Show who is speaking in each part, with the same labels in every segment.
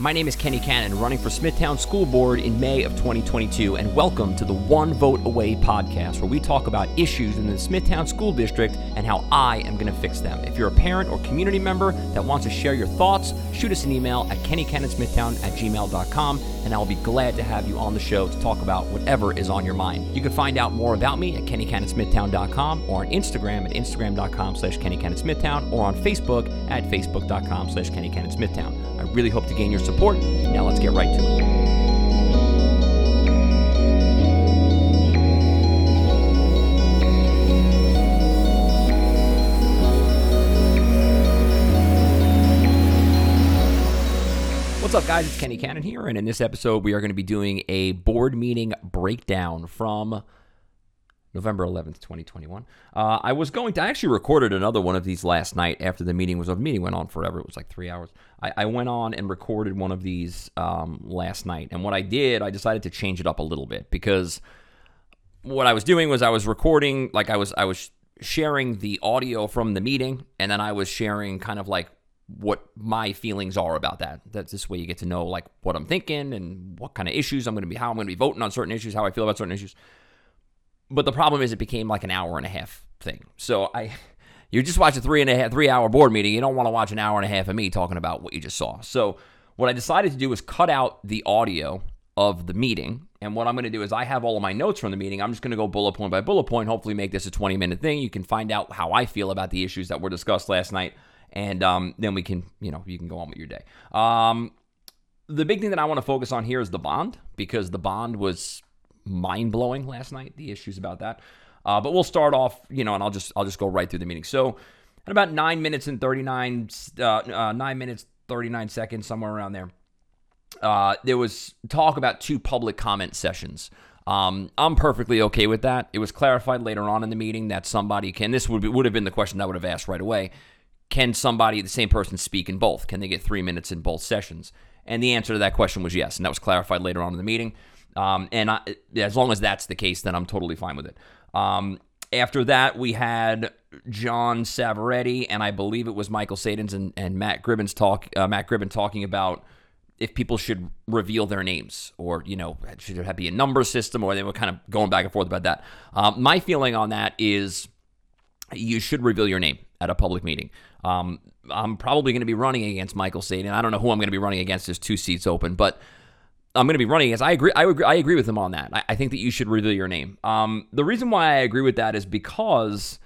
Speaker 1: My name is Kenny Cannon, running for Smithtown School Board in May of 2022, and welcome to the One Vote Away podcast, where we talk about issues in the Smithtown School District and how I am going to fix them. If you're a parent or community member that wants to share your thoughts, shoot us an email at kennycannonsmithtown at gmail.com, and I'll be glad to have you on the show to talk about whatever is on your mind. You can find out more about me at kennycannonsmithtown.com or on Instagram at instagram.com slash kennycannonsmithtown or on Facebook at facebook.com slash kennycannonsmithtown. I really hope to gain your support. Now let's get right to it. What's up, guys? It's Kenny Cannon here, and in this episode, we are going to be doing a board meeting breakdown from November 11th, 2021. Uh, I was going to, I actually recorded another one of these last night after the meeting was, the meeting went on forever. It was like three hours. I, I went on and recorded one of these um, last night. And what I did, I decided to change it up a little bit because what I was doing was I was recording, like I was, I was sharing the audio from the meeting, and then I was sharing kind of like what my feelings are about that. That's this way you get to know like what I'm thinking and what kind of issues I'm going to be, how I'm going to be voting on certain issues, how I feel about certain issues. But the problem is, it became like an hour and a half thing. So I, you just watch a three and a half, three hour board meeting. You don't want to watch an hour and a half of me talking about what you just saw. So what I decided to do was cut out the audio of the meeting. And what I'm going to do is I have all of my notes from the meeting. I'm just going to go bullet point by bullet point. Hopefully, make this a 20 minute thing. You can find out how I feel about the issues that were discussed last night, and um, then we can, you know, you can go on with your day. Um, the big thing that I want to focus on here is the bond because the bond was mind blowing last night. The issues about that, uh, but we'll start off, you know, and I'll just I'll just go right through the meeting. So, at about nine minutes and thirty nine, uh, uh, nine minutes thirty nine seconds, somewhere around there, uh, there was talk about two public comment sessions. Um, I'm perfectly okay with that. It was clarified later on in the meeting that somebody can. This would be, would have been the question I would have asked right away. Can somebody, the same person, speak in both? Can they get three minutes in both sessions? And the answer to that question was yes, and that was clarified later on in the meeting. Um, and I, as long as that's the case, then I'm totally fine with it. Um, after that, we had John Savaretti and I believe it was Michael Sadens and, and Matt Gribbin's talk. Uh, Matt Gribbin talking about if people should reveal their names or you know should there be a number system or they were kind of going back and forth about that. Um, my feeling on that is you should reveal your name at a public meeting. Um, I'm probably going to be running against Michael Saden. I don't know who I'm going to be running against. There's two seats open, but I'm going to be running against. I agree. I agree. I agree with him on that. I, I think that you should reveal your name. Um, the reason why I agree with that is because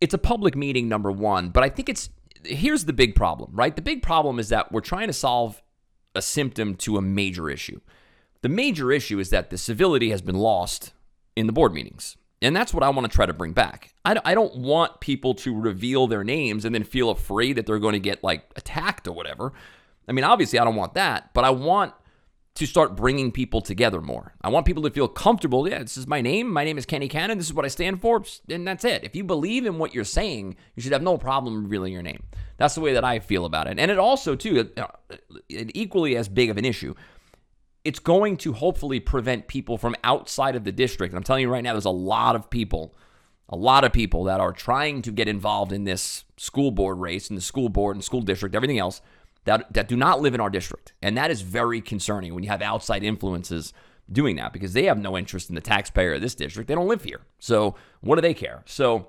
Speaker 1: it's a public meeting, number one. But I think it's here's the big problem, right? The big problem is that we're trying to solve a symptom to a major issue. The major issue is that the civility has been lost in the board meetings. And that's what I want to try to bring back. I, don't want people to reveal their names and then feel afraid that they're going to get like attacked or whatever. I mean, obviously, I don't want that, but I want to start bringing people together more. I want people to feel comfortable. Yeah, this is my name. My name is Kenny Cannon. This is what I stand for. And that's it. If you believe in what you're saying, you should have no problem revealing your name. That's the way that I feel about it. And it also, too, uh, equally as big of an issue, it's going to hopefully prevent people from outside of the district. And I'm telling you right now, there's a lot of people, a lot of people that are trying to get involved in this school board race and the school board and school district, everything else that, that do not live in our district. And that is very concerning when you have outside influences doing that because they have no interest in the taxpayer of this district. They don't live here. So what do they care? So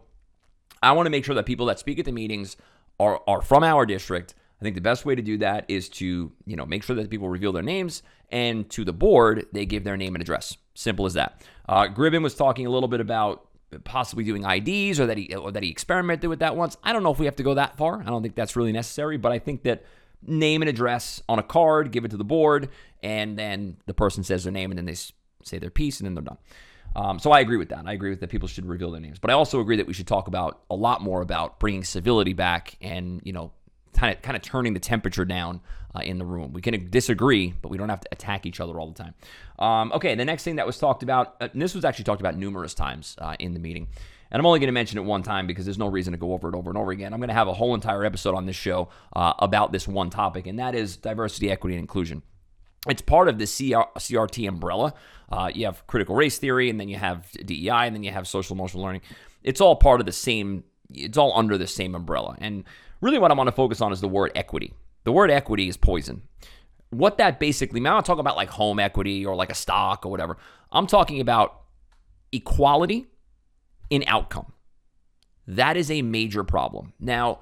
Speaker 1: I want to make sure that people that speak at the meetings are, are from our district. I think the best way to do that is to, you know, make sure that people reveal their names and to the board, they give their name and address. Simple as that. Uh, Gribbin was talking a little bit about possibly doing IDs or that he or that he experimented with that once. I don't know if we have to go that far. I don't think that's really necessary, but I think that name and address on a card, give it to the board, and then the person says their name and then they say their piece and then they're done. Um, so I agree with that. I agree with that people should reveal their names, but I also agree that we should talk about a lot more about bringing civility back and you know kind of kind of turning the temperature down uh, in the room. We can disagree, but we don't have to attack each other all the time. Um, okay, the next thing that was talked about, uh, and this was actually talked about numerous times uh, in the meeting. And I'm only going to mention it one time because there's no reason to go over it over and over again. I'm going to have a whole entire episode on this show uh, about this one topic, and that is diversity, equity, and inclusion. It's part of the CR- CRT umbrella. Uh, you have critical race theory, and then you have DEI, and then you have social emotional learning. It's all part of the same. It's all under the same umbrella. And really, what I want to focus on is the word equity. The word equity is poison. What that basically, means I'm not talking about like home equity or like a stock or whatever. I'm talking about equality in outcome. That is a major problem. Now,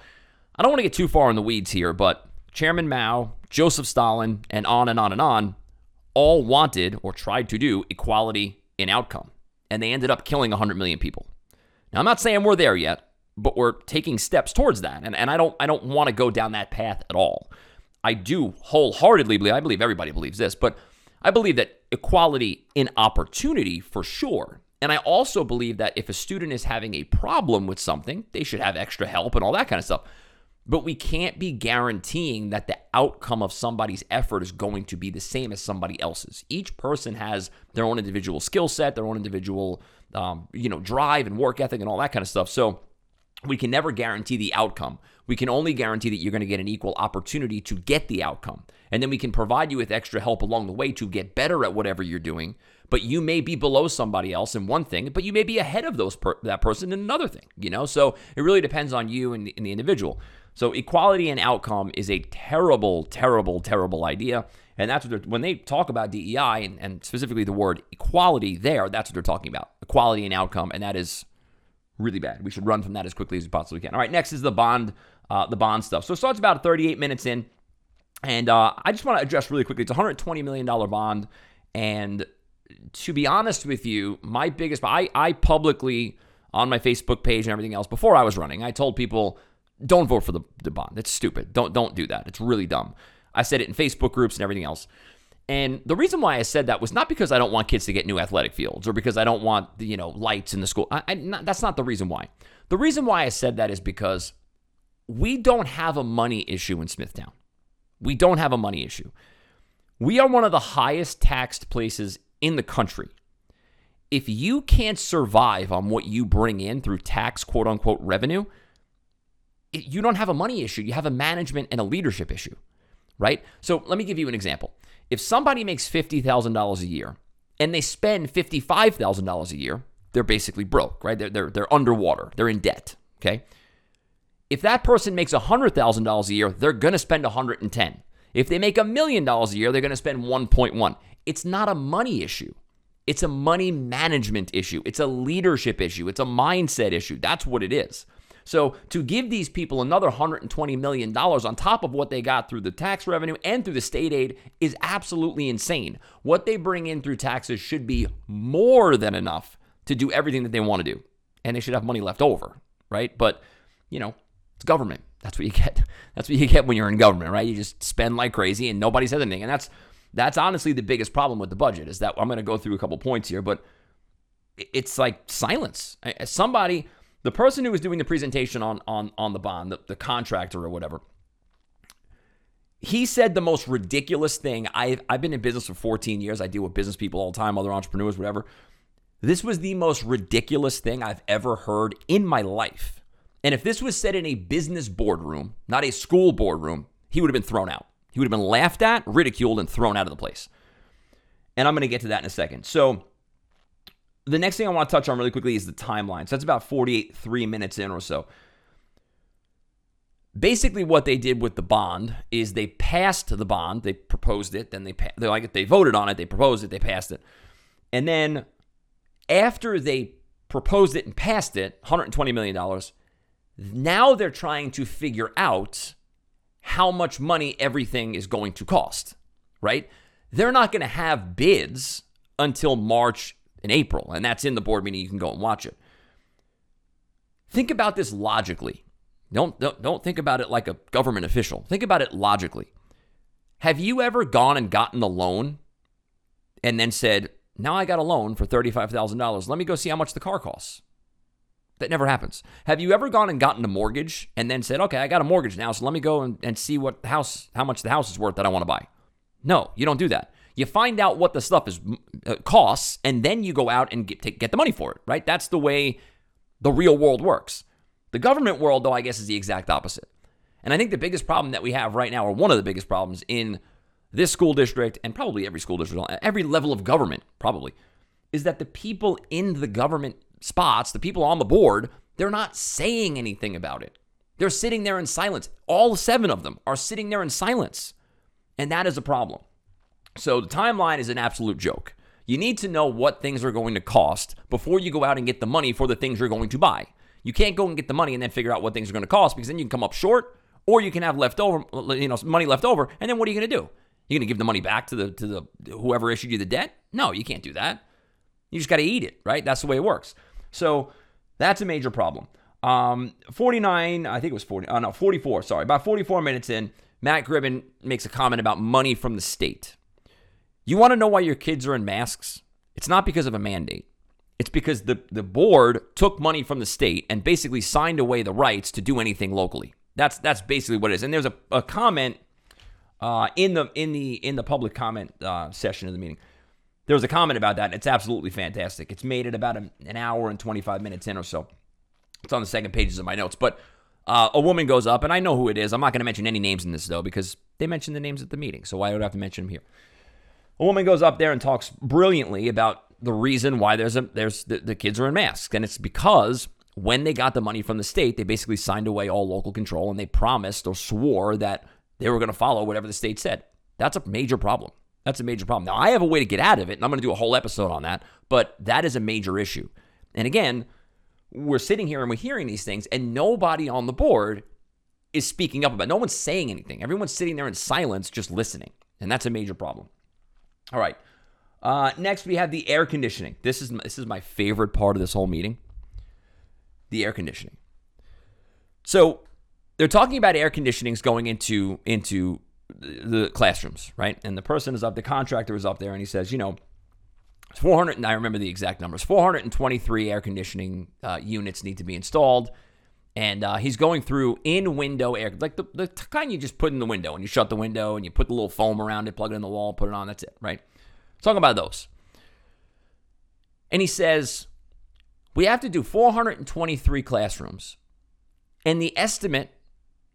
Speaker 1: I don't want to get too far in the weeds here, but Chairman Mao, Joseph Stalin, and on and on and on all wanted or tried to do equality in outcome. And they ended up killing 100 million people. Now, I'm not saying we're there yet, but we're taking steps towards that. And, and I don't I don't want to go down that path at all. I do wholeheartedly believe, I believe everybody believes this, but I believe that equality in opportunity for sure. And I also believe that if a student is having a problem with something, they should have extra help and all that kind of stuff. But we can't be guaranteeing that the outcome of somebody's effort is going to be the same as somebody else's. Each person has their own individual skill set, their own individual, um, you know, drive and work ethic and all that kind of stuff. So we can never guarantee the outcome. We can only guarantee that you're going to get an equal opportunity to get the outcome. And then we can provide you with extra help along the way to get better at whatever you're doing. But you may be below somebody else in one thing, but you may be ahead of those per- that person in another thing, you know? So it really depends on you and the, and the individual. So equality and outcome is a terrible, terrible, terrible idea. And that's what they're when they talk about DEI and, and specifically the word equality there, that's what they're talking about. Equality and outcome. And that is really bad. We should run from that as quickly as we possibly can. All right, next is the bond, uh, the bond stuff. So it starts about 38 minutes in, and uh, I just want to address really quickly. It's 120 million dollar bond, and to be honest with you, my biggest I I publicly on my Facebook page and everything else before I was running, I told people don't vote for the, the bond. It's stupid. Don't don't do that. It's really dumb. I said it in Facebook groups and everything else. And the reason why I said that was not because I don't want kids to get new athletic fields or because I don't want you know lights in the school. I, I, not, that's not the reason why. The reason why I said that is because we don't have a money issue in Smithtown. We don't have a money issue. We are one of the highest taxed places in the country. If you can't survive on what you bring in through tax quote unquote revenue, you don't have a money issue. You have a management and a leadership issue, right? So let me give you an example. If somebody makes $50,000 a year and they spend $55,000 a year, they're basically broke, right? They're, they're, they're underwater, they're in debt, okay? If that person makes $100,000 a year, they're going to spend 110. If they make a million dollars a year, they're going to spend 1.1. It's not a money issue. It's a money management issue. It's a leadership issue. It's a mindset issue. That's what it is. So to give these people another $120 million on top of what they got through the tax revenue and through the state aid is absolutely insane. What they bring in through taxes should be more than enough to do everything that they want to do. And they should have money left over, right? But, you know, it's government. That's what you get. That's what you get when you're in government, right? You just spend like crazy and nobody says anything. And that's that's honestly the biggest problem with the budget is that I'm going to go through a couple points here, but it's like silence. Somebody the person who was doing the presentation on on on the bond, the, the contractor or whatever, he said the most ridiculous thing. I've, I've been in business for 14 years. I deal with business people all the time, other entrepreneurs, whatever. This was the most ridiculous thing I've ever heard in my life. And if this was said in a business boardroom, not a school boardroom, he would have been thrown out. He would have been laughed at, ridiculed, and thrown out of the place. And I'm going to get to that in a second. So, the next thing I want to touch on really quickly is the timeline. So that's about 48, three minutes in or so. Basically, what they did with the bond is they passed the bond. They proposed it, then they they like they voted on it. They proposed it, they passed it, and then after they proposed it and passed it, 120 million dollars. Now they're trying to figure out how much money everything is going to cost. Right? They're not going to have bids until March in April, and that's in the board meeting. You can go and watch it. Think about this logically. Don't, don't, don't think about it like a government official. Think about it logically. Have you ever gone and gotten a loan and then said, now I got a loan for $35,000. Let me go see how much the car costs? That never happens. Have you ever gone and gotten a mortgage and then said, okay, I got a mortgage now, so let me go and, and see what house, how much the house is worth that I want to buy? No, you don't do that. You find out what the stuff is uh, costs, and then you go out and get, take, get the money for it, right? That's the way the real world works. The government world, though, I guess is the exact opposite. And I think the biggest problem that we have right now, or one of the biggest problems in this school district and probably every school district, every level of government, probably, is that the people in the government spots, the people on the board, they're not saying anything about it. They're sitting there in silence. All seven of them are sitting there in silence. And that is a problem. So the timeline is an absolute joke. You need to know what things are going to cost before you go out and get the money for the things you're going to buy. You can't go and get the money and then figure out what things are going to cost because then you can come up short or you can have leftover you know money left over and then what are you going to do? You're going to give the money back to the to the whoever issued you the debt? No, you can't do that. You just got to eat it, right? That's the way it works. So that's a major problem. Um, 49, I think it was 40, oh no, 44, sorry. About 44 minutes in, Matt Gribbin makes a comment about money from the state. You want to know why your kids are in masks? It's not because of a mandate. It's because the, the board took money from the state and basically signed away the rights to do anything locally. That's that's basically what it is. And there's a, a comment uh, in the in the in the public comment uh, session of the meeting. There was a comment about that. It's absolutely fantastic. It's made it about an, an hour and 25 minutes in or so. It's on the second pages of my notes. But uh, a woman goes up, and I know who it is. I'm not going to mention any names in this, though, because they mentioned the names at the meeting. So why would I have to mention them here? A woman goes up there and talks brilliantly about the reason why there's a there's the, the kids are in masks, and it's because when they got the money from the state, they basically signed away all local control, and they promised or swore that they were going to follow whatever the state said. That's a major problem. That's a major problem. Now, I have a way to get out of it, and I'm going to do a whole episode on that, but that is a major issue. And again, we're sitting here and we're hearing these things, and nobody on the board is speaking up about it. No one's saying anything. Everyone's sitting there in silence, just listening. And that's a major problem. All right. Uh, next, we have the air conditioning. This is this is my favorite part of this whole meeting. The air conditioning. So they're talking about air conditionings going into into the classrooms, right? And the person is up, the contractor is up there, and he says, you know, 400. And I remember the exact numbers. 423 air conditioning uh, units need to be installed. And uh, he's going through in window air, like the, the kind you just put in the window and you shut the window and you put the little foam around it, plug it in the wall, put it on. That's it, right? Talking about those. And he says, we have to do 423 classrooms. And the estimate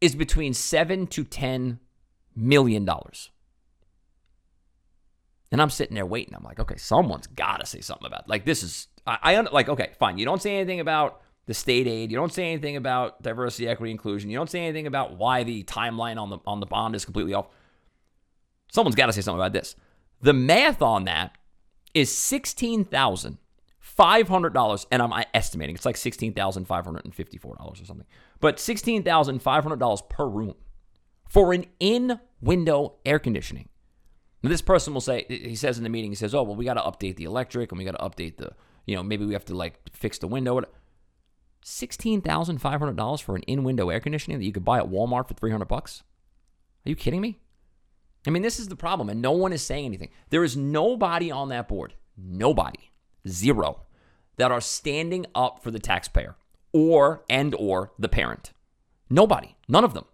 Speaker 1: is between seven to 10 million dollars. And I'm sitting there waiting. I'm like, okay, someone's got to say something about it. like this is I, I like okay, fine. You don't say anything about the state aid. You don't say anything about diversity, equity, inclusion. You don't say anything about why the timeline on the on the bond is completely off. Someone's got to say something about this. The math on that is sixteen thousand five hundred dollars, and I'm estimating it's like sixteen thousand five hundred and fifty-four dollars or something. But sixteen thousand five hundred dollars per room for an in-window air conditioning. Now, this person will say, he says in the meeting, he says, "Oh, well, we got to update the electric, and we got to update the, you know, maybe we have to like fix the window." Sixteen thousand five hundred dollars for an in-window air conditioning that you could buy at Walmart for three hundred bucks? Are you kidding me? I mean, this is the problem, and no one is saying anything. There is nobody on that board, nobody, zero, that are standing up for the taxpayer or and or the parent. Nobody, none of them.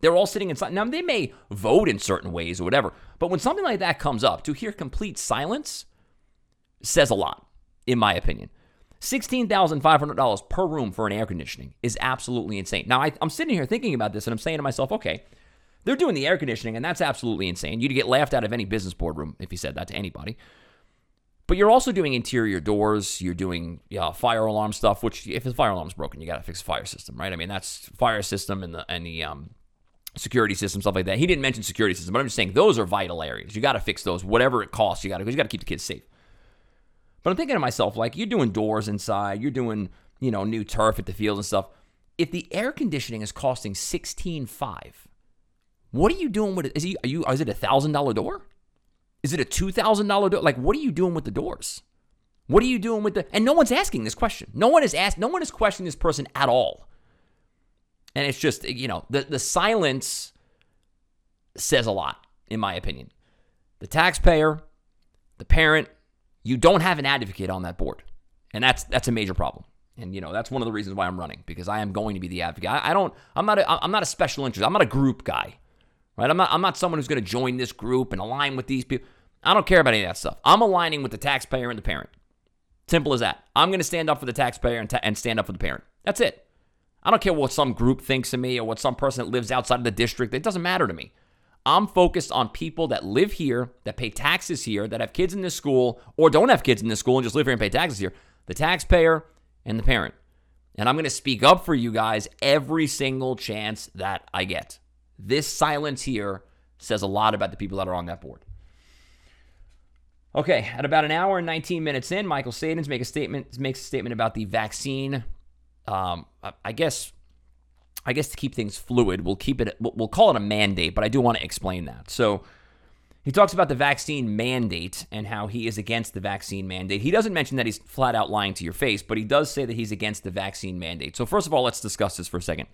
Speaker 1: They're all sitting inside. Now, they may vote in certain ways or whatever, but when something like that comes up, to hear complete silence says a lot, in my opinion. $16,500 per room for an air conditioning is absolutely insane. Now, I, am sitting here thinking about this and I'm saying to myself, okay, they're doing the air conditioning and that's absolutely insane. You'd get laughed out of any business boardroom if you said that to anybody. But you're also doing interior doors. You're doing yeah, fire alarm stuff. Which, if the fire alarm's broken, you got to fix the fire system, right? I mean, that's fire system and the and the um, security system, stuff like that. He didn't mention security system, but I'm just saying those are vital areas. You got to fix those, whatever it costs. You got to you got to keep the kids safe. But I'm thinking to myself, like you're doing doors inside, you're doing you know new turf at the fields and stuff. If the air conditioning is costing sixteen five, what are you doing with it? Is he are you is it a thousand dollar door? Is it a two thousand dollar door? Like what are you doing with the doors? What are you doing with the? And no one's asking this question. No one is asked. No one is questioning this person at all. And it's just, you know, the, the silence says a lot, in my opinion. The taxpayer, the parent, you don't have an advocate on that board. And that's that's a major problem. And you know, that's one of the reasons why I'm running, because I am going to be the advocate. I, I don't I'm not a I'm not a special interest. I'm not a group guy. Right? I'm not I'm not someone who's going to join this group and align with these people. I don't care about any of that stuff. I'm aligning with the taxpayer and the parent. Simple as that. I'm going to stand up for the taxpayer and, ta- and stand up for the parent. That's it. I don't care what some group thinks of me or what some person that lives outside of the district. It doesn't matter to me. I'm focused on people that live here, that pay taxes here, that have kids in this school, or don't have kids in this school and just live here and pay taxes here. The taxpayer and the parent. And I'm going to speak up for you guys every single chance that I get. This silence here says a lot about the people that are on that board. Okay, at about an hour and 19 minutes in, Michael Sadins make a statement makes a statement about the vaccine. Um, I guess, I guess to keep things fluid, we'll keep it. We'll call it a mandate, but I do want to explain that. So, he talks about the vaccine mandate and how he is against the vaccine mandate. He doesn't mention that he's flat out lying to your face, but he does say that he's against the vaccine mandate. So, first of all, let's discuss this for a second.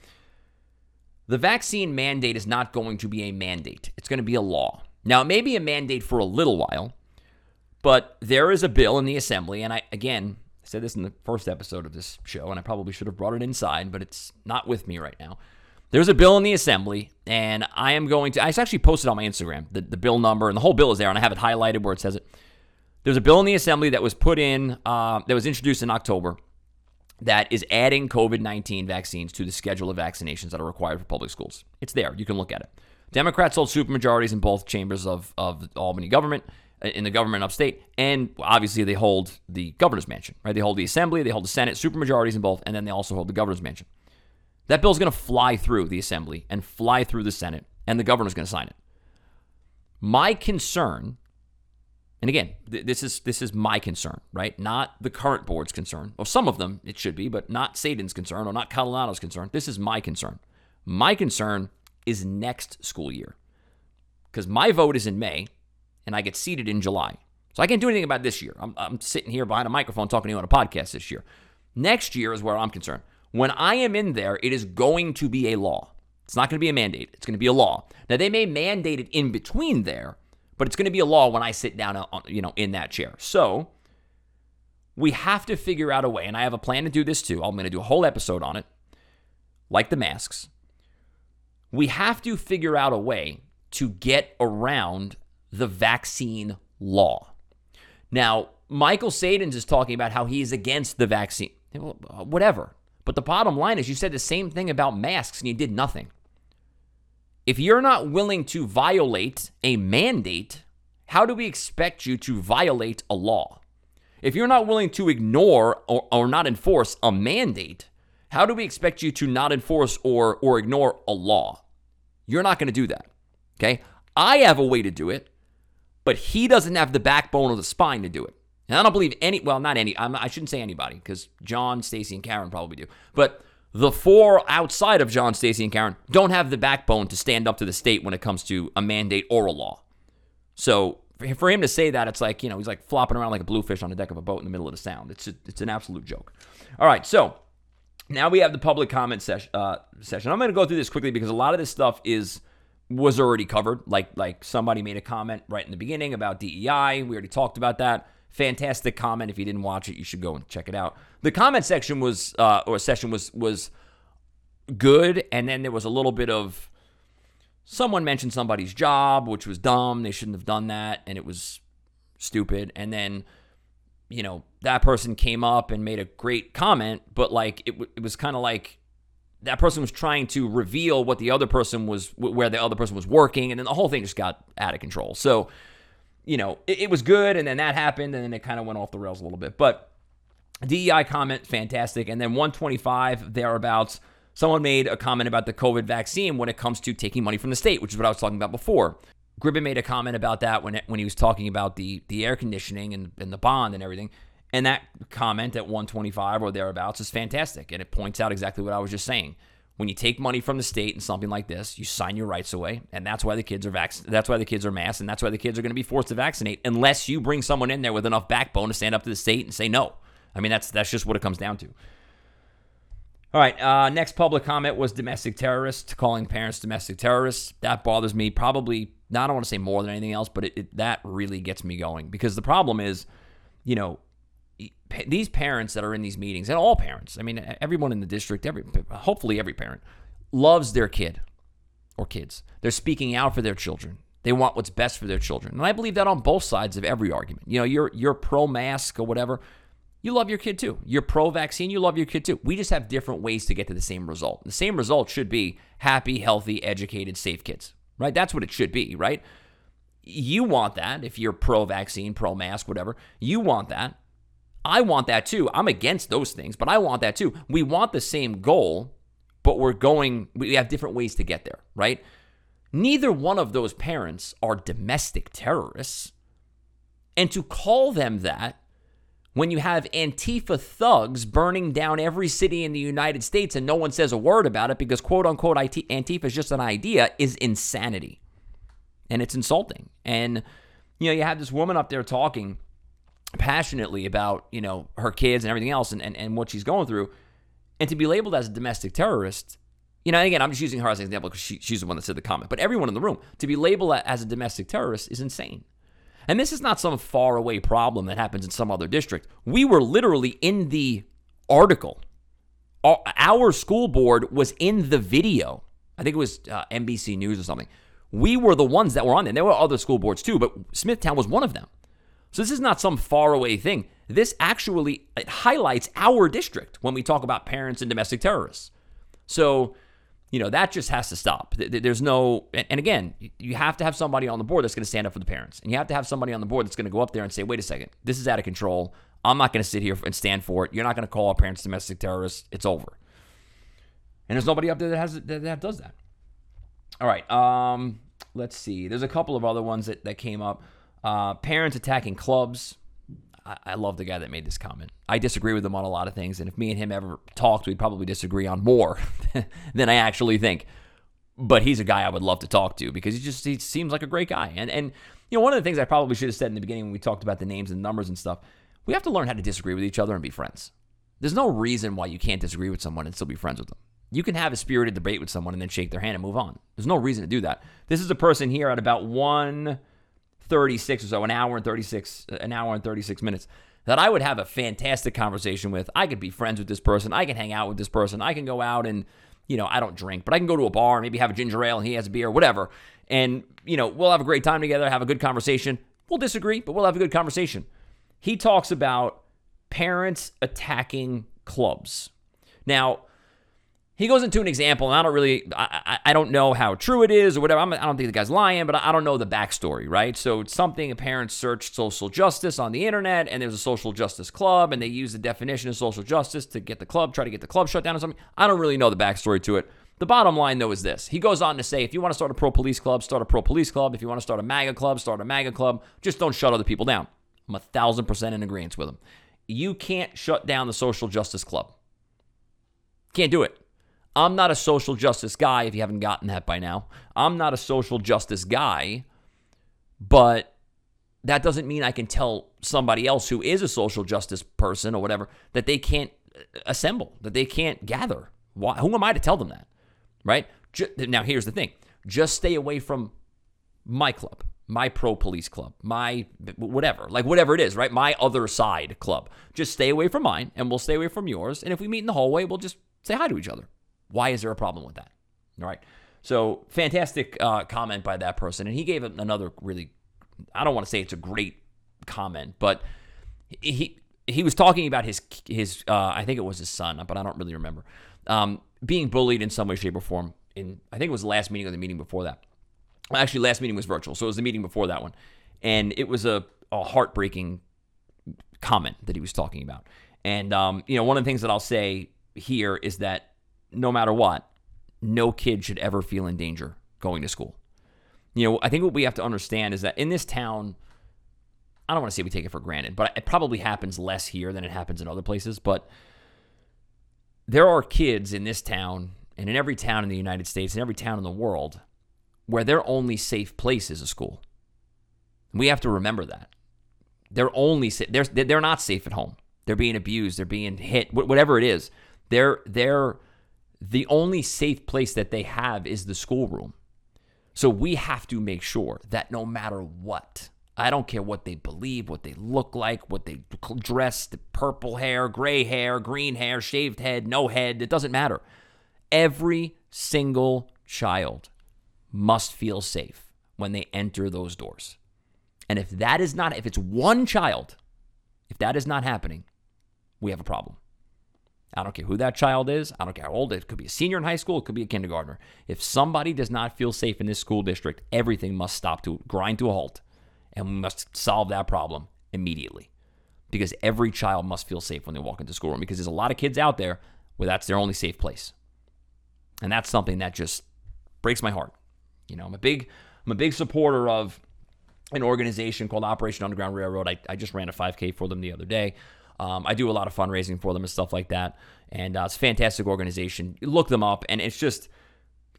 Speaker 1: The vaccine mandate is not going to be a mandate, it's going to be a law. Now, it may be a mandate for a little while, but there is a bill in the assembly, and I, again, I said this in the first episode of this show, and I probably should have brought it inside, but it's not with me right now. There's a bill in the assembly, and I am going to. I actually posted on my Instagram the, the bill number, and the whole bill is there, and I have it highlighted where it says it. There's a bill in the assembly that was put in, uh, that was introduced in October, that is adding COVID 19 vaccines to the schedule of vaccinations that are required for public schools. It's there. You can look at it. Democrats hold supermajorities in both chambers of, of Albany government, Uh, in the government upstate, and obviously they hold the governor's mansion, right? They hold the assembly, they hold the Senate, supermajorities in both, and then they also hold the governor's mansion. That bill is going to fly through the assembly and fly through the Senate, and the governor's going to sign it. My concern, and again, th- this is this is my concern, right? Not the current board's concern. Well, some of them it should be, but not Satan's concern or not Catalano's concern. This is my concern. My concern is next school year. Because my vote is in May and I get seated in July. So I can't do anything about this year. I'm, I'm sitting here behind a microphone talking to you on a podcast this year. Next year is where I'm concerned. When I am in there, it is going to be a law. It's not going to be a mandate. It's going to be a law. Now they may mandate it in between there, but it's going to be a law when I sit down, uh, you know, in that chair. So we have to figure out a way, and I have a plan to do this too. I'm going to do a whole episode on it, like the masks. We have to figure out a way to get around the vaccine law. Now, Michael Sadins is talking about how he is against the vaccine. Uh, whatever. But the bottom line is, you said the same thing about masks and you did nothing. If you're not willing to violate a mandate, how do we expect you to violate a law? If you're not willing to ignore or, or not enforce a mandate, how do we expect you to not enforce or, or ignore a law? You're not going to do that. Okay? I have a way to do it, but he doesn't have the backbone or the spine to do it. And I don't believe any, well, not any, I'm, I should not say anybody because John, Stacey, and Karen probably do. But the four outside of John, Stacey, and Karen don't have the backbone to stand up to the state when it comes to a mandate or a law. So for him to say that, it's like, you know, he's like flopping around like a bluefish on the deck of a boat in the middle of the sound. It's, a, it's an absolute joke. All right, so now we have the public comment ses- uh, session. I'm going to go through this quickly because a lot of this stuff is was already covered. Like like somebody made a comment right in the beginning about DEI. We already talked about that. Fantastic comment. If you didn't watch it, you should go and check it out. The comment section was, uh, or session was was good, and then there was a little bit of someone mentioned somebody's job, which was dumb. They shouldn't have done that, and it was stupid. And then, you know, that person came up and made a great comment, but like it, it was kind of like that person was trying to reveal what the other person was, where the other person was working, and then the whole thing just got out of control. So you know, it, it was good, and then that happened, and then it kind of went off the rails a little bit. But DEI comment, fantastic. And then 125 thereabouts, someone made a comment about the COVID vaccine when it comes to taking money from the state, which is what I was talking about before. Gribbin made a comment about that when it, when he was talking about the the air conditioning and, and the bond and everything. And that comment at 125 or thereabouts is fantastic. And it points out exactly what I was just saying. When you take money from the state and something like this, you sign your rights away, and that's why the kids are vac- That's why the kids are masked, and that's why the kids are going to be forced to vaccinate, unless you bring someone in there with enough backbone to stand up to the state and say no. I mean, that's that's just what it comes down to. All right. Uh, next public comment was domestic terrorists, calling parents domestic terrorists. That bothers me. Probably not. I don't want to say more than anything else, but it, it, that really gets me going because the problem is, you know, these parents that are in these meetings, and all parents, I mean, everyone in the district, every hopefully every parent loves their kid or kids. They're speaking out for their children. They want what's best for their children. And I believe that on both sides of every argument. You know, you're you're pro mask or whatever. You love your kid too. You're pro vaccine, you love your kid too. We just have different ways to get to the same result. The same result should be happy, healthy, educated, safe kids. Right? That's what it should be, right? You want that if you're pro vaccine, pro mask, whatever. You want that. I want that too. I'm against those things, but I want that too. We want the same goal, but we're going, we have different ways to get there, right? Neither one of those parents are domestic terrorists. And to call them that when you have Antifa thugs burning down every city in the United States and no one says a word about it because quote unquote Antifa is just an idea is insanity. And it's insulting. And, you know, you have this woman up there talking passionately about, you know, her kids and everything else and, and, and what she's going through. And to be labeled as a domestic terrorist, you know, again, I'm just using her as an example because she, she's the one that said the comment. But everyone in the room, to be labeled as a domestic terrorist is insane. And this is not some far away problem that happens in some other district. We were literally in the article. Our school board was in the video. I think it was uh, NBC News or something. We were the ones that were on there. There were other school boards too, but Smithtown was one of them. So this is not some faraway thing. This actually it highlights our district when we talk about parents and domestic terrorists. So you know, that just has to stop. There's no, and again, you have to have somebody on the board that's going to stand up for the parents. And you have to have somebody on the board that's going to go up there and say, wait a second, this is out of control. I'm not going to sit here and stand for it. You're not going to call our parents domestic terrorists. It's over. And there's nobody up there that has that does that. All right. Um, let's see. There's a couple of other ones that, that came up. Uh, parents attacking clubs. I, I love the guy that made this comment. I disagree with him on a lot of things, and if me and him ever talked, we'd probably disagree on more than I actually think. But he's a guy I would love to talk to because he just he seems like a great guy. And and you know one of the things I probably should have said in the beginning when we talked about the names and numbers and stuff, we have to learn how to disagree with each other and be friends. There's no reason why you can't disagree with someone and still be friends with them. You can have a spirited debate with someone and then shake their hand and move on. There's no reason to do that. This is a person here at about one 36 or so, an hour and 36, an hour and 36 minutes, that I would have a fantastic conversation with. I could be friends with this person. I can hang out with this person. I can go out and, you know, I don't drink, but I can go to a bar, maybe have a ginger ale and he has a beer, whatever. And, you know, we'll have a great time together, have a good conversation. We'll disagree, but we'll have a good conversation. He talks about parents attacking clubs. Now, he goes into an example, and I don't really, I, I, don't know how true it is or whatever. I'm, I do not think the guy's lying, but I don't know the backstory, right? So it's something a parent searched social justice on the internet, and there's a social justice club, and they use the definition of social justice to get the club, try to get the club shut down or something. I don't really know the backstory to it. The bottom line, though, is this. He goes on to say if you want to start a pro police club, start a pro police club. If you want to start a MAGA club, start a MAGA club. Just don't shut other people down. I'm a thousand percent in agreement with him. You can't shut down the social justice club. Can't do it. I'm not a social justice guy, if you haven't gotten that by now. I'm not a social justice guy, but that doesn't mean I can tell somebody else who is a social justice person or whatever that they can't uh, assemble, that they can't gather. Why, who am I to tell them that? Right? Now, here's the thing just stay away from my club, my pro police club, my whatever, like whatever it is, right? My other side club. Just stay away from mine and we'll stay away from yours. And if we meet in the hallway, we'll just say hi to each other. Why is there a problem with that? All right. So fantastic uh, comment by that person, and he gave another really. I don't want to say it's a great comment, but he he was talking about his his uh, I think it was his son, but I don't really remember um, being bullied in some way, shape, or form. In I think it was the last meeting or the meeting before that. Actually, last meeting was virtual, so it was the meeting before that one, and it was a, a heartbreaking comment that he was talking about. And um, you know, one of the things that I'll say here is that no matter what, no kid should ever feel in danger going to school. You know, I think what we have to understand is that in this town, I don't want to say we take it for granted, but it probably happens less here than it happens in other places. But there are kids in this town and in every town in the United States and every town in the world where their only safe place is a school. We have to remember that. They're only they're they're not safe at home. They're being abused. They're being hit. Whatever it is, they're they're the only safe place that they have is the schoolroom. So we have to make sure that no matter what, I don't care what they believe, what they look like, what they dress, the purple hair, gray hair, green hair, shaved head, no head, it doesn't matter. Every single child must feel safe when they enter those doors. And if that is not, if it's one child, if that is not happening, we have a problem. I don't care who that child is. I don't care how old it could be a senior in high school, it could be a kindergartner. If somebody does not feel safe in this school district, everything must stop to grind to a halt and we must solve that problem immediately. because every child must feel safe when they walk into schoolroom because there's a lot of kids out there where that's their only safe place. And that's something that just breaks my heart. You know, I'm a big I'm a big supporter of an organization called Operation Underground Railroad. I, I just ran a 5K for them the other day. Um, I do a lot of fundraising for them and stuff like that. And uh, it's a fantastic organization. You look them up, and it's just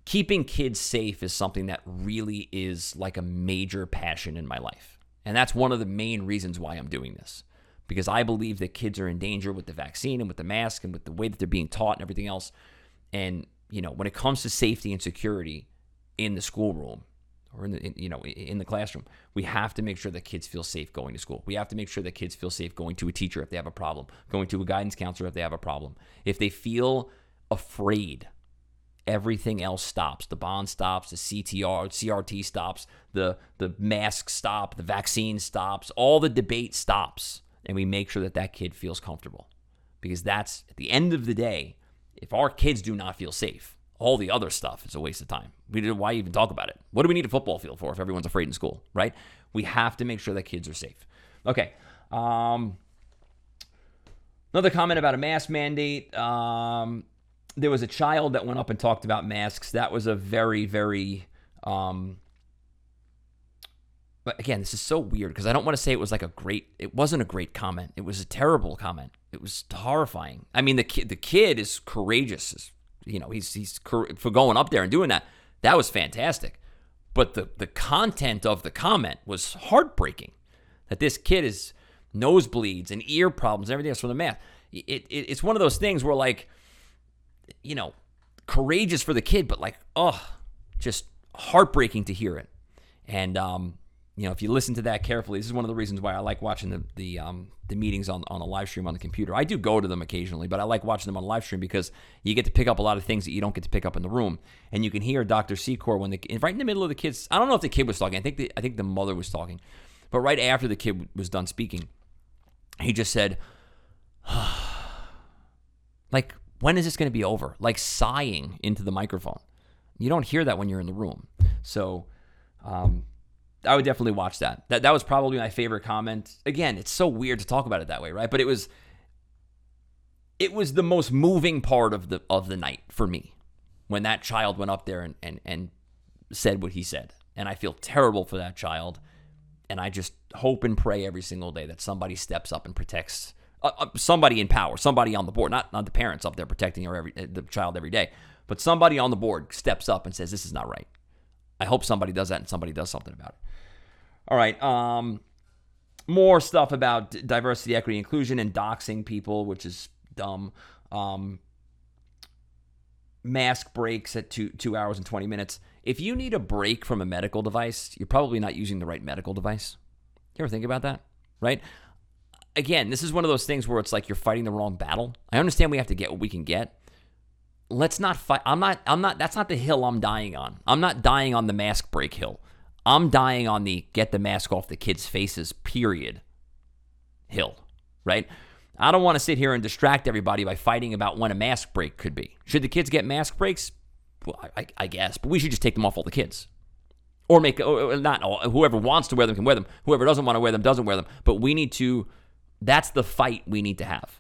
Speaker 1: keeping kids safe is something that really is like a major passion in my life. And that's one of the main reasons why I'm doing this. Because I believe that kids are in danger with the vaccine and with the mask and with the way that they're being taught and everything else. And, you know, when it comes to safety and security in the schoolroom, or in the in, you know in the classroom. We have to make sure that kids feel safe going to school. We have to make sure that kids feel safe going to a teacher if they have a problem going to a guidance counselor if they have a problem. If they feel afraid everything else stops. The bond stops the ctr crt stops the the mask stop the vaccine stops all the debate stops. And we make sure that that kid feels comfortable. Because that's at the end of the day if our kids do not feel safe all the other stuff is a waste of time. We did, why even talk about it? What do we need a football field for if everyone's afraid in school, right? We have to make sure that kids are safe. Okay. Um, another comment about a mask mandate. Um, there was a child that went up and talked about masks. That was a very, very. Um, but again, this is so weird because I don't want to say it was like a great. It wasn't a great comment. It was a terrible comment. It was horrifying. I mean, the kid, the kid is courageous you know, he's he's for going up there and doing that. That was fantastic. But the the content of the comment was heartbreaking. That this kid is nosebleeds and ear problems and everything else from the math. It, it, it's one of those things where like, you know, courageous for the kid, but like, oh, just heartbreaking to hear it. And um, you know, if you listen to that carefully, this is one of the reasons why I like watching the the um, the meetings on on a live stream on the computer. I do go to them occasionally, but I like watching them on live stream because you get to pick up a lot of things that you don't get to pick up in the room, and you can hear Dr. Secaur when the right in the middle of the kids. I don't know if the kid was talking. I think the, I think the mother was talking, but right after the kid was done speaking, he just said, like, when is this going to be over? Like sighing into the microphone. You don't hear that when you're in the room. So. Um, I would definitely watch that. That that was probably my favorite comment. Again, it's so weird to talk about it that way, right? But it was it was the most moving part of the of the night for me when that child went up there and and, and said what he said. And I feel terrible for that child. And I just hope and pray every single day that somebody steps up and protects uh, uh, somebody in power, somebody on the board, not not the parents up there protecting every, the child every day, but somebody on the board steps up and says this is not right. I hope somebody does that and somebody does something about it. All right. Um, more stuff about diversity, equity, inclusion, and doxing people, which is dumb. Um, mask breaks at two two hours and twenty minutes. If you need a break from a medical device, you're probably not using the right medical device. You ever think about that? Right? Again, this is one of those things where it's like you're fighting the wrong battle. I understand we have to get what we can get. Let's not fight. I'm not. I'm not. That's not the hill I'm dying on. I'm not dying on the mask break hill. I'm dying on the get the mask off the kids' faces, period, hill, right? I don't want to sit here and distract everybody by fighting about when a mask break could be. Should the kids get mask breaks? Well, I, I guess, but we should just take them off all the kids. Or make, or not all, whoever wants to wear them can wear them. Whoever doesn't want to wear them doesn't wear them. But we need to, that's the fight we need to have.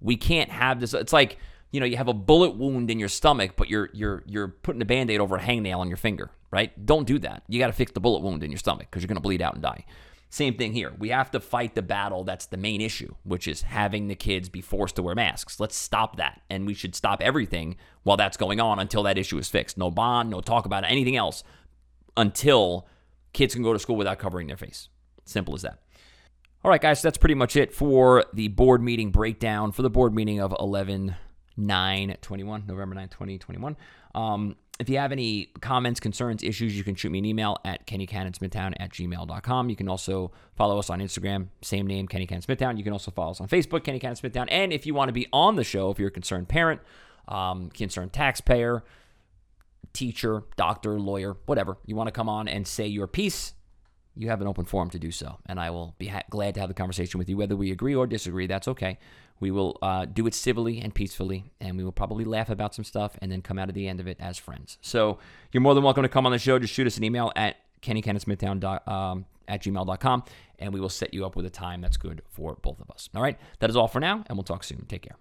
Speaker 1: We can't have this. It's like, you know, you have a bullet wound in your stomach, but you're you're you're putting a band-aid over a hangnail on your finger, right? Don't do that. You got to fix the bullet wound in your stomach because you're going to bleed out and die. Same thing here. We have to fight the battle that's the main issue, which is having the kids be forced to wear masks. Let's stop that. And we should stop everything while that's going on until that issue is fixed. No bond, no talk about anything else until kids can go to school without covering their face. Simple as that. All right, guys, so that's pretty much it for the board meeting breakdown for the board meeting of 11 9 21, November 9, 2021. Um, if you have any comments, concerns, issues, you can shoot me an email at kennycannonsmithtown at gmail.com. You can also follow us on Instagram, same name, Kenny Cannon Smithtown. You can also follow us on Facebook, Kenny Cannon Smithtown. And if you want to be on the show, if you're a concerned parent, um, concerned taxpayer, teacher, doctor, lawyer, whatever, you want to come on and say your piece, you have an open forum to do so. And I will be ha- glad to have the conversation with you, whether we agree or disagree. That's okay. We will uh, do it civilly and peacefully, and we will probably laugh about some stuff and then come out of the end of it as friends. So you're more than welcome to come on the show. Just shoot us an email at kennycannonsmithtown um, at gmail.com, and we will set you up with a time that's good for both of us. All right, that is all for now, and we'll talk soon. Take care.